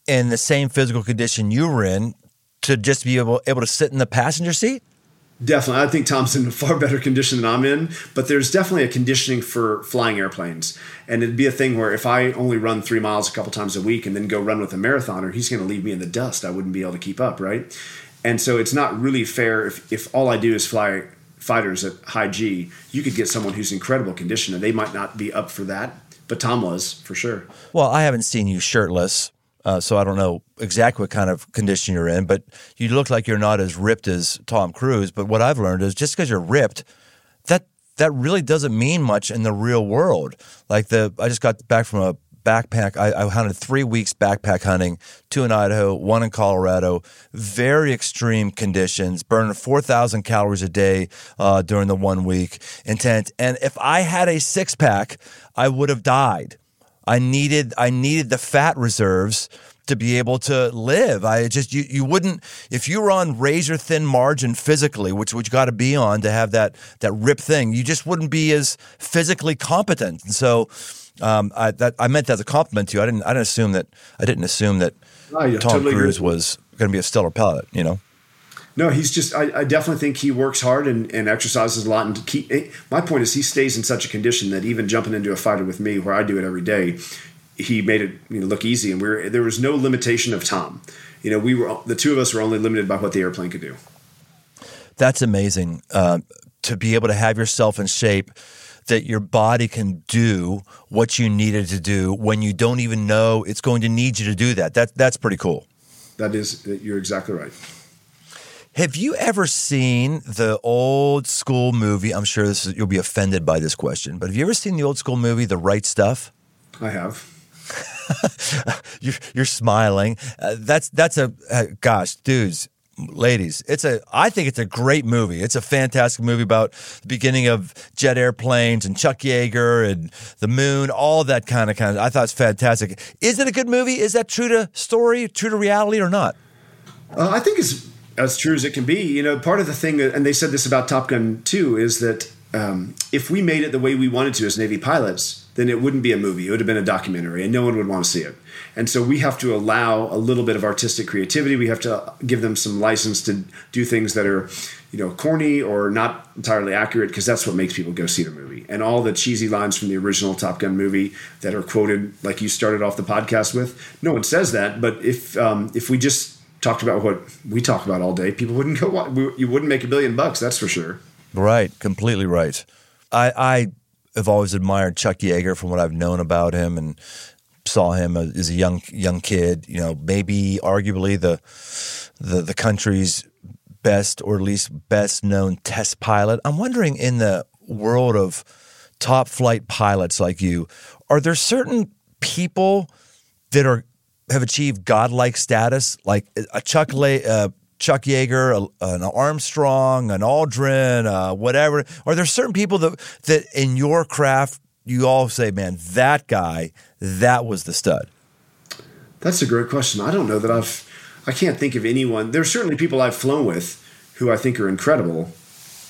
in the same physical condition you were in to just be able able to sit in the passenger seat. Definitely. I think Tom's in a far [LAUGHS] better condition than I'm in, but there's definitely a conditioning for flying airplanes. And it'd be a thing where if I only run three miles a couple times a week and then go run with a marathoner, he's going to leave me in the dust. I wouldn't be able to keep up, right? And so it's not really fair if, if all I do is fly fighters at high G. You could get someone who's incredible condition and they might not be up for that, but Tom was for sure. Well, I haven't seen you shirtless, uh, so I don't know exactly what kind of condition you're in. But you look like you're not as ripped as Tom Cruise. But what I've learned is just because you're ripped, that that really doesn't mean much in the real world. Like the, I just got back from a backpack. I, I hunted three weeks backpack hunting, two in Idaho, one in Colorado. Very extreme conditions, burning 4,000 calories a day uh, during the one week intent. And if I had a six pack, I would have died. I needed I needed the fat reserves to be able to live. I just you you wouldn't if you were on razor thin margin physically, which which you got to be on to have that that rip thing. You just wouldn't be as physically competent. And so um, I that I meant that as a compliment to you. I didn't I didn't assume that I didn't assume that yeah, Tom totally Cruise agree. was going to be a stellar pilot. You know. No, he's just. I, I definitely think he works hard and, and exercises a lot. And keep, eh, my point is, he stays in such a condition that even jumping into a fighter with me, where I do it every day, he made it you know, look easy. And we are there was no limitation of Tom. You know, we were the two of us were only limited by what the airplane could do. That's amazing uh, to be able to have yourself in shape that your body can do what you needed to do when you don't even know it's going to need you to do that. That that's pretty cool. That is, you're exactly right. Have you ever seen the old school movie? I'm sure this is, you'll be offended by this question, but have you ever seen the old school movie, The Right Stuff? I have. [LAUGHS] You're, you're smiling. Uh, that's that's a uh, gosh, dudes, ladies. It's a. I think it's a great movie. It's a fantastic movie about the beginning of jet airplanes and Chuck Yeager and the moon, all that kind of kind of. I thought it's fantastic. Is it a good movie? Is that true to story, true to reality, or not? Uh, I think it's as true as it can be. You know, part of the thing, and they said this about Top Gun too, is that um, if we made it the way we wanted to as Navy pilots, then it wouldn't be a movie. It would have been a documentary, and no one would want to see it. And so we have to allow a little bit of artistic creativity. We have to give them some license to do things that are, you know, corny or not entirely accurate, because that's what makes people go see the movie. And all the cheesy lines from the original Top Gun movie that are quoted, like you started off the podcast with, no one says that. But if um, if we just talked about what we talk about all day, people wouldn't go. You wouldn't make a billion bucks, that's for sure. Right, completely right. I, I have always admired Chuck Yeager from what I've known about him and saw him as a young young kid. You know, maybe arguably the the the country's best or at least best known test pilot. I'm wondering in the world of top flight pilots like you, are there certain people that are have achieved godlike status, like a Chuck Le- uh, Chuck Yeager, a, an Armstrong, an Aldrin, uh, whatever? Are there certain people that that in your craft you all say, man, that guy, that was the stud? That's a great question. I don't know that I've. I can't think of anyone. There's certainly people I've flown with who I think are incredible.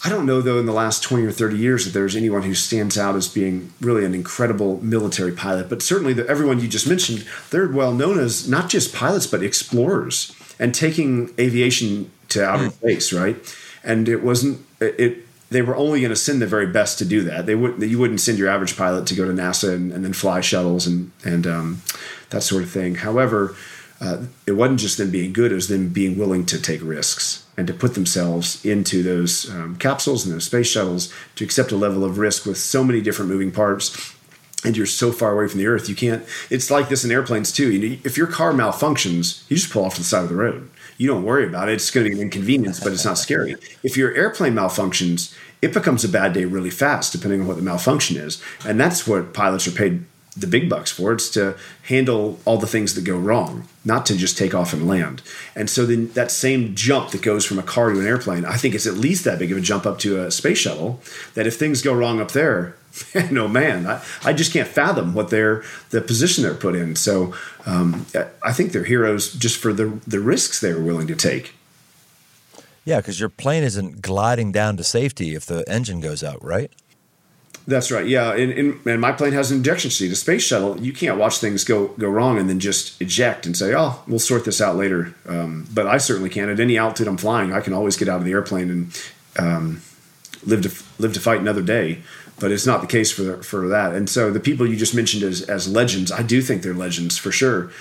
I don't know though in the last 20 or 30 years that there's anyone who stands out as being really an incredible military pilot. But certainly the, everyone you just mentioned, they're well known as not just pilots but explorers and taking aviation to outer space, right? And it wasn't it. it they were only going to send the very best to do that. They wouldn't. You wouldn't send your average pilot to go to NASA and, and then fly shuttles and and um, that sort of thing. However, uh, it wasn't just them being good; it was them being willing to take risks and to put themselves into those um, capsules and those space shuttles to accept a level of risk with so many different moving parts. And you're so far away from the earth, you can't. It's like this in airplanes too. You know, if your car malfunctions, you just pull off to the side of the road. You don't worry about it. It's going to be an inconvenience, but it's not scary. If your airplane malfunctions, it becomes a bad day really fast, depending on what the malfunction is. And that's what pilots are paid the big bucks for. It's to handle all the things that go wrong, not to just take off and land. And so then that same jump that goes from a car to an airplane, I think it's at least that big of a jump up to a space shuttle. That if things go wrong up there, [LAUGHS] no man, I, I just can't fathom what they're the position they're put in. So um, I think they're heroes just for the the risks they were willing to take. Yeah, because your plane isn't gliding down to safety if the engine goes out, right? That's right. Yeah, and, and, and my plane has an ejection seat. A space shuttle, you can't watch things go go wrong and then just eject and say, "Oh, we'll sort this out later." Um, but I certainly can. At any altitude I'm flying, I can always get out of the airplane and um, live to live to fight another day. But it's not the case for for that. And so the people you just mentioned as as legends, I do think they're legends for sure.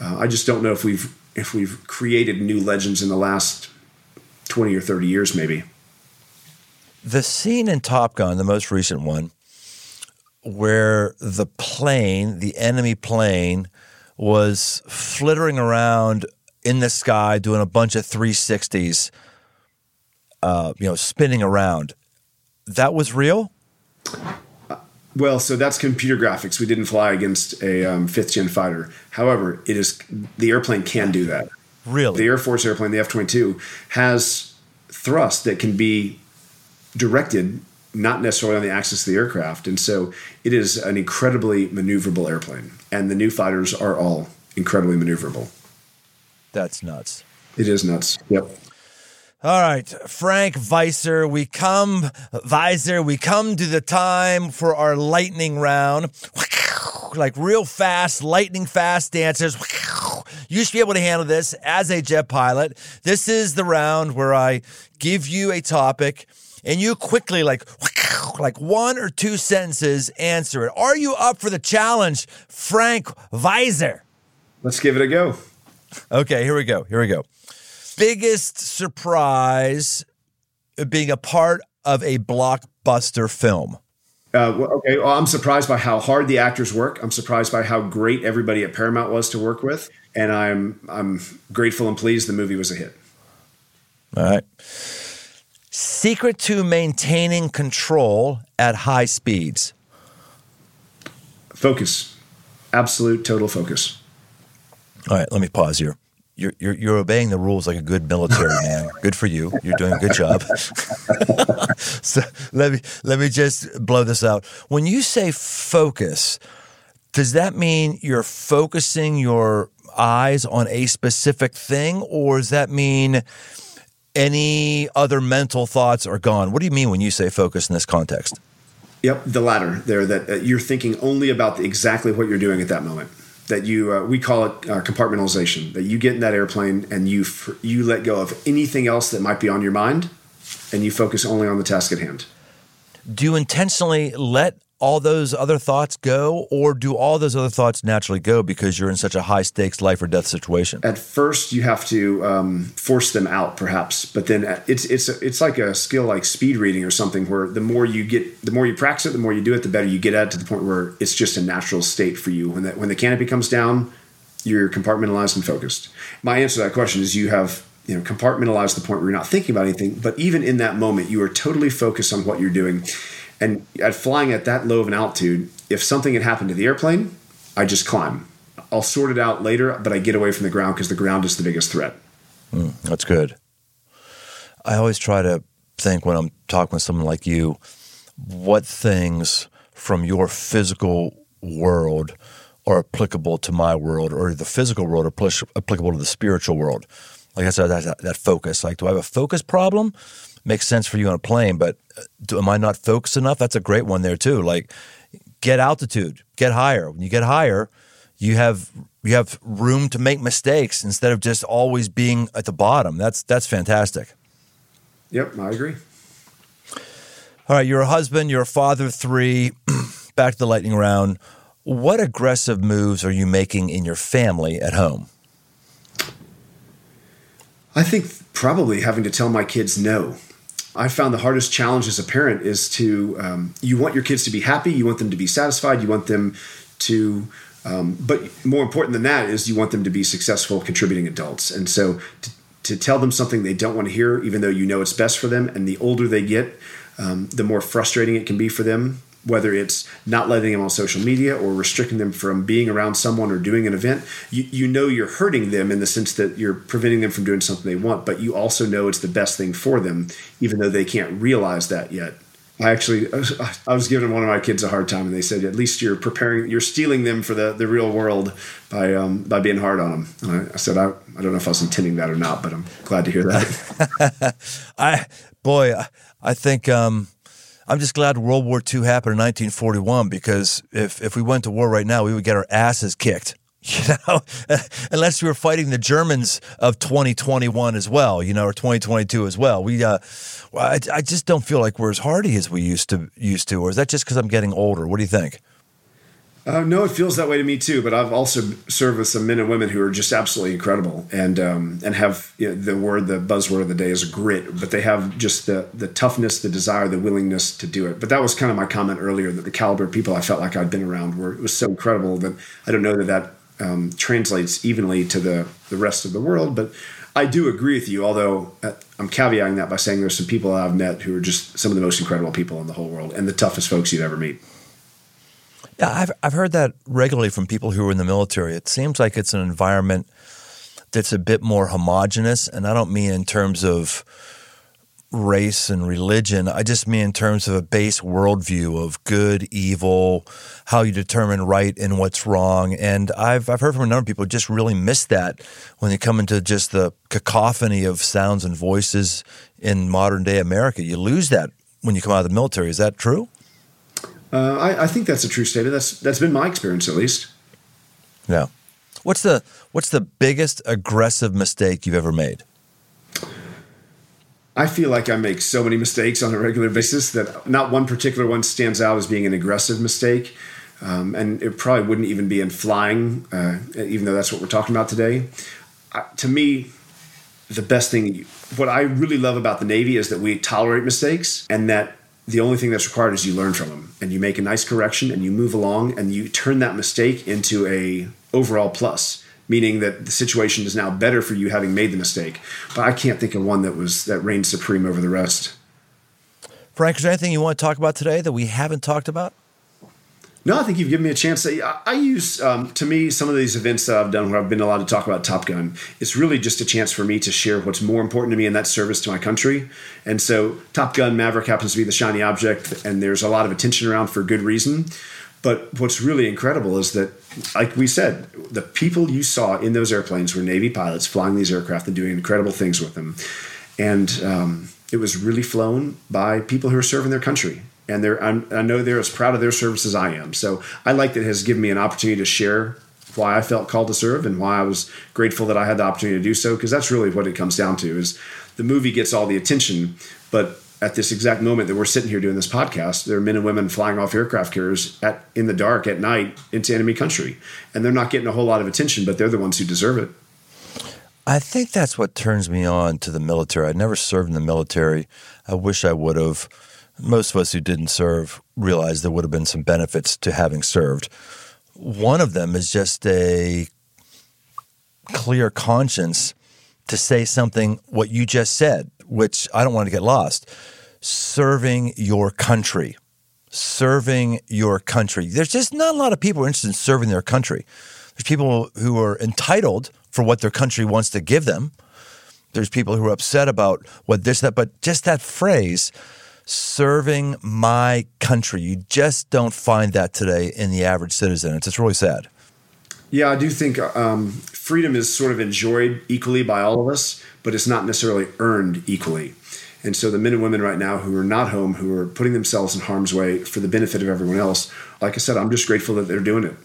Uh, I just don't know if we've if we've created new legends in the last twenty or thirty years, maybe. The scene in Top Gun, the most recent one, where the plane, the enemy plane, was flittering around in the sky doing a bunch of 360s, uh, you know, spinning around. That was real? Well, so that's computer graphics. We didn't fly against a um, fifth gen fighter. However, it is the airplane can do that. Really? The Air Force airplane, the F 22, has thrust that can be directed not necessarily on the axis of the aircraft. And so it is an incredibly maneuverable airplane. And the new fighters are all incredibly maneuverable. That's nuts. It is nuts. Yep. All right, Frank Weisser, we come, Weisser, we come to the time for our lightning round. [LAUGHS] Like real fast, lightning fast dancers. [LAUGHS] You should be able to handle this as a jet pilot. This is the round where I give you a topic and you quickly, like, [LAUGHS] like one or two sentences, answer it. Are you up for the challenge, Frank Weisser? Let's give it a go. Okay, here we go. Here we go. Biggest surprise being a part of a blockbuster film. Uh, well, okay, well, I'm surprised by how hard the actors work. I'm surprised by how great everybody at Paramount was to work with, and I'm I'm grateful and pleased the movie was a hit. All right. Secret to maintaining control at high speeds. Focus, absolute total focus. All right, let me pause here. You're, you're, you're obeying the rules like a good military [LAUGHS] man. Good for you. You're doing a good job. [LAUGHS] so let me let me just blow this out. When you say focus, does that mean you're focusing your eyes on a specific thing, or does that mean any other mental thoughts are gone? What do you mean when you say focus in this context? Yep, the latter there. That uh, you're thinking only about the, exactly what you're doing at that moment. That you uh, we call it uh, compartmentalization. That you get in that airplane and you f- you let go of anything else that might be on your mind, and you focus only on the task at hand. Do you intentionally let all those other thoughts go, or do all those other thoughts naturally go because you're in such a high stakes life or death situation? At first, you have to um, force them out, perhaps, but then it's it's it's like a skill like speed reading or something, where the more you get, the more you practice it, the more you do it, the better you get at it to the point where it's just a natural state for you. When that when the canopy comes down, you're compartmentalized and focused. My answer to that question is you have you know compartmentalized the point where you're not thinking about anything, but even in that moment, you are totally focused on what you're doing. And at flying at that low of an altitude, if something had happened to the airplane, I just climb. I'll sort it out later, but I get away from the ground because the ground is the biggest threat. Mm, that's good. I always try to think when I'm talking with someone like you, what things from your physical world are applicable to my world, or the physical world are applicable to the spiritual world. Like I said, that, that focus. Like, do I have a focus problem? Makes sense for you on a plane, but uh, do, am I not focused enough? That's a great one there too. Like get altitude, get higher. When you get higher, you have you have room to make mistakes instead of just always being at the bottom. That's that's fantastic. Yep, I agree. All right, you're a husband, you're a father of three. [CLEARS THROAT] Back to the lightning round. What aggressive moves are you making in your family at home? I think probably having to tell my kids no. I found the hardest challenge as a parent is to um, you want your kids to be happy, you want them to be satisfied, you want them to, um, but more important than that is you want them to be successful contributing adults. And so to, to, tell them something they don't want to hear, even though you know it's best for them, and the older they get, um, the more frustrating it can be for them whether it's not letting them on social media or restricting them from being around someone or doing an event, you, you know you're hurting them in the sense that you're preventing them from doing something they want, but you also know it's the best thing for them, even though they can't realize that yet. I actually, [LAUGHS] I was giving one of my kids a hard time, and they said, "At least you're preparing, you're steeling them for the, the real world by um, by being hard on them." And I, I said, I, "I don't know if I was intending that or not, but I'm glad to hear that." [LAUGHS] I boy, I think um, I'm just glad World War II happened in 1941 because if, if we went to war right now, we would get our asses kicked. [LAUGHS] You know, [LAUGHS] unless we were fighting the Germans of 2021 as well, you know, or 2022 as well. We, uh, I, I just don't feel like we're as hardy as we used to used to. Or is that just because I'm getting older? What do you think? Uh, no, it feels that way to me too. But I've also served with some men and women who are just absolutely incredible, and um, and have you know, the word, the buzzword of the day is grit. But they have just the the toughness, the desire, the willingness to do it. But that was kind of my comment earlier that the caliber of people I felt like I'd been around were was so incredible that I don't know that that um, translates evenly to the the rest of the world. But I do agree with you, although uh, I'm caveating that by saying there's some people I've met who are just some of the most incredible people in the whole world and the toughest folks you'd ever meet. Yeah, I've, I've heard that regularly from people who are in the military. It seems like it's an environment that's a bit more homogenous. And I don't mean in terms of race and religion. I just mean in terms of a base worldview of good, evil, how you determine right and what's wrong. And I've, I've heard from a number of people just really miss that when they come into just the cacophony of sounds and voices in modern day America. You lose that when you come out of the military. Is that true? Uh, I, I think that's a true statement. That's that's been my experience at least. Yeah. What's the what's the biggest aggressive mistake you've ever made? I feel like I make so many mistakes on a regular basis that not one particular one stands out as being an aggressive mistake. Um, and it probably wouldn't even be in flying, uh, even though that's what we're talking about today. Uh, to me, the best thing, what I really love about the Navy is that we tolerate mistakes and that the only thing that's required is you learn from them and you make a nice correction and you move along and you turn that mistake into a overall plus meaning that the situation is now better for you having made the mistake. But I can't think of one that was that reigned supreme over the rest. Frank, is there anything you want to talk about today that we haven't talked about? No, I think you've given me a chance. I, I use, um, to me, some of these events that I've done where I've been allowed to talk about Top Gun. It's really just a chance for me to share what's more important to me, and that's service to my country. And so, Top Gun Maverick happens to be the shiny object, and there's a lot of attention around for good reason. But what's really incredible is that, like we said, the people you saw in those airplanes were Navy pilots flying these aircraft and doing incredible things with them. And um, it was really flown by people who are serving their country. And they're, I'm, I know they're as proud of their service as I am. So I like that it has given me an opportunity to share why I felt called to serve and why I was grateful that I had the opportunity to do so. Because that's really what it comes down to is the movie gets all the attention, but at this exact moment that we're sitting here doing this podcast, there are men and women flying off aircraft carriers at in the dark at night into enemy country, and they're not getting a whole lot of attention, but they're the ones who deserve it. I think that's what turns me on to the military. I never served in the military. I wish I would have. Most of us who didn't serve realized there would have been some benefits to having served. One of them is just a clear conscience to say something what you just said, which I don't want to get lost. Serving your country. Serving your country. There's just not a lot of people interested in serving their country. There's people who are entitled for what their country wants to give them. There's people who are upset about what this, that, but just that phrase, serving my country, you just don't find that today in the average citizen. It's just really sad. Yeah, I do think um, freedom is sort of enjoyed equally by all of us, but it's not necessarily earned equally. And so the men and women right now who are not home, who are putting themselves in harm's way for the benefit of everyone else, like I said, I'm just grateful that they're doing it.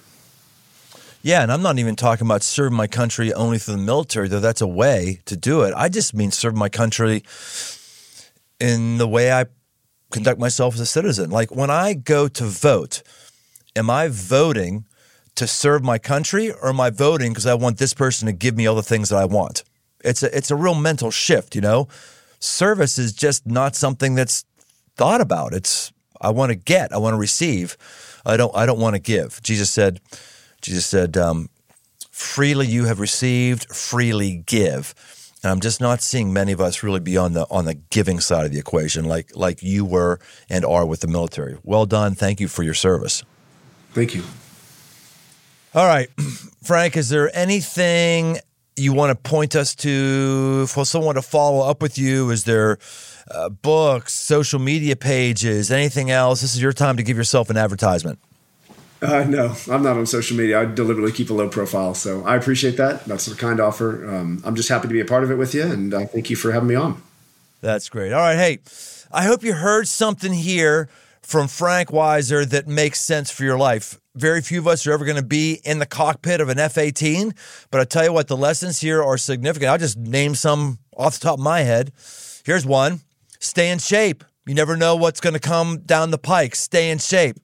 Yeah, and I'm not even talking about serving my country only through the military, though that's a way to do it. I just mean serve my country in the way I conduct myself as a citizen. Like when I go to vote, am I voting to serve my country or am I voting because I want this person to give me all the things that I want? It's a it's a real mental shift, you know. Service is just not something that's thought about. It's I want to get, I want to receive. I don't I don't want to give. Jesus said Jesus said um, freely you have received, freely give. And I'm just not seeing many of us really be on the on the giving side of the equation like like you were and are with the military. Well done. Thank you for your service. Thank you. All right, [CLEARS THROAT] Frank, is there anything you want to point us to for someone to follow up with you? Is there uh, books, social media pages, anything else? This is your time to give yourself an advertisement. Uh, no, I'm not on social media. I deliberately keep a low profile, so I appreciate that. That's a kind offer. Um, I'm just happy to be a part of it with you, and uh, thank you for having me on. That's great. All right, hey, I hope you heard something here from Frank Weisser that makes sense for your life. Very few of us are ever going to be in the cockpit of an F 18, but I tell you what, the lessons here are significant. I'll just name some off the top of my head. Here's one stay in shape. You never know what's going to come down the pike. Stay in shape.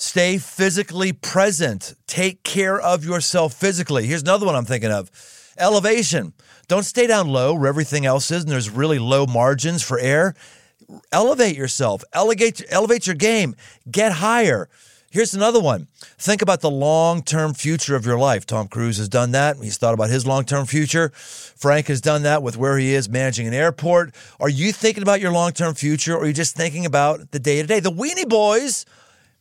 Stay physically present. Take care of yourself physically. Here's another one I'm thinking of elevation. Don't stay down low where everything else is and there's really low margins for air. Elevate yourself, elevate, elevate your game, get higher. Here's another one. Think about the long term future of your life. Tom Cruise has done that. He's thought about his long term future. Frank has done that with where he is managing an airport. Are you thinking about your long term future or are you just thinking about the day to day? The Weenie Boys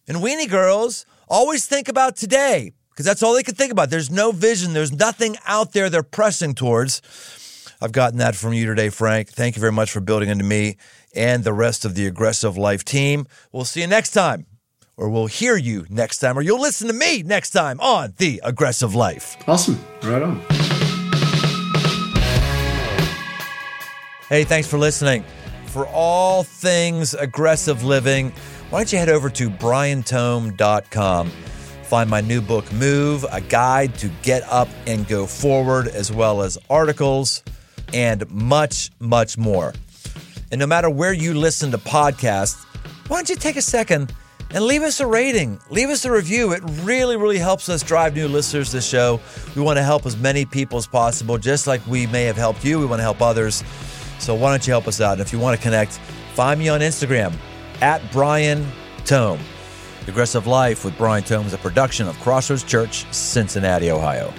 and Weenie Girls always think about today because that's all they can think about. There's no vision, there's nothing out there they're pressing towards. I've gotten that from you today, Frank. Thank you very much for building into me and the rest of the Aggressive Life team. We'll see you next time, or we'll hear you next time, or you'll listen to me next time on The Aggressive Life. Awesome. Right on. Hey, thanks for listening. For all things aggressive living, why don't you head over to briantome.com. Find my new book, Move, a guide to get up and go forward, as well as articles and much, much more. And no matter where you listen to podcasts, why don't you take a second and leave us a rating, leave us a review. It really, really helps us drive new listeners to the show. We want to help as many people as possible, just like we may have helped you. We want to help others. So why don't you help us out? And if you want to connect, find me on Instagram at Brian Tome. Aggressive Life with Brian Tome is a production of Crossroads Church, Cincinnati, Ohio.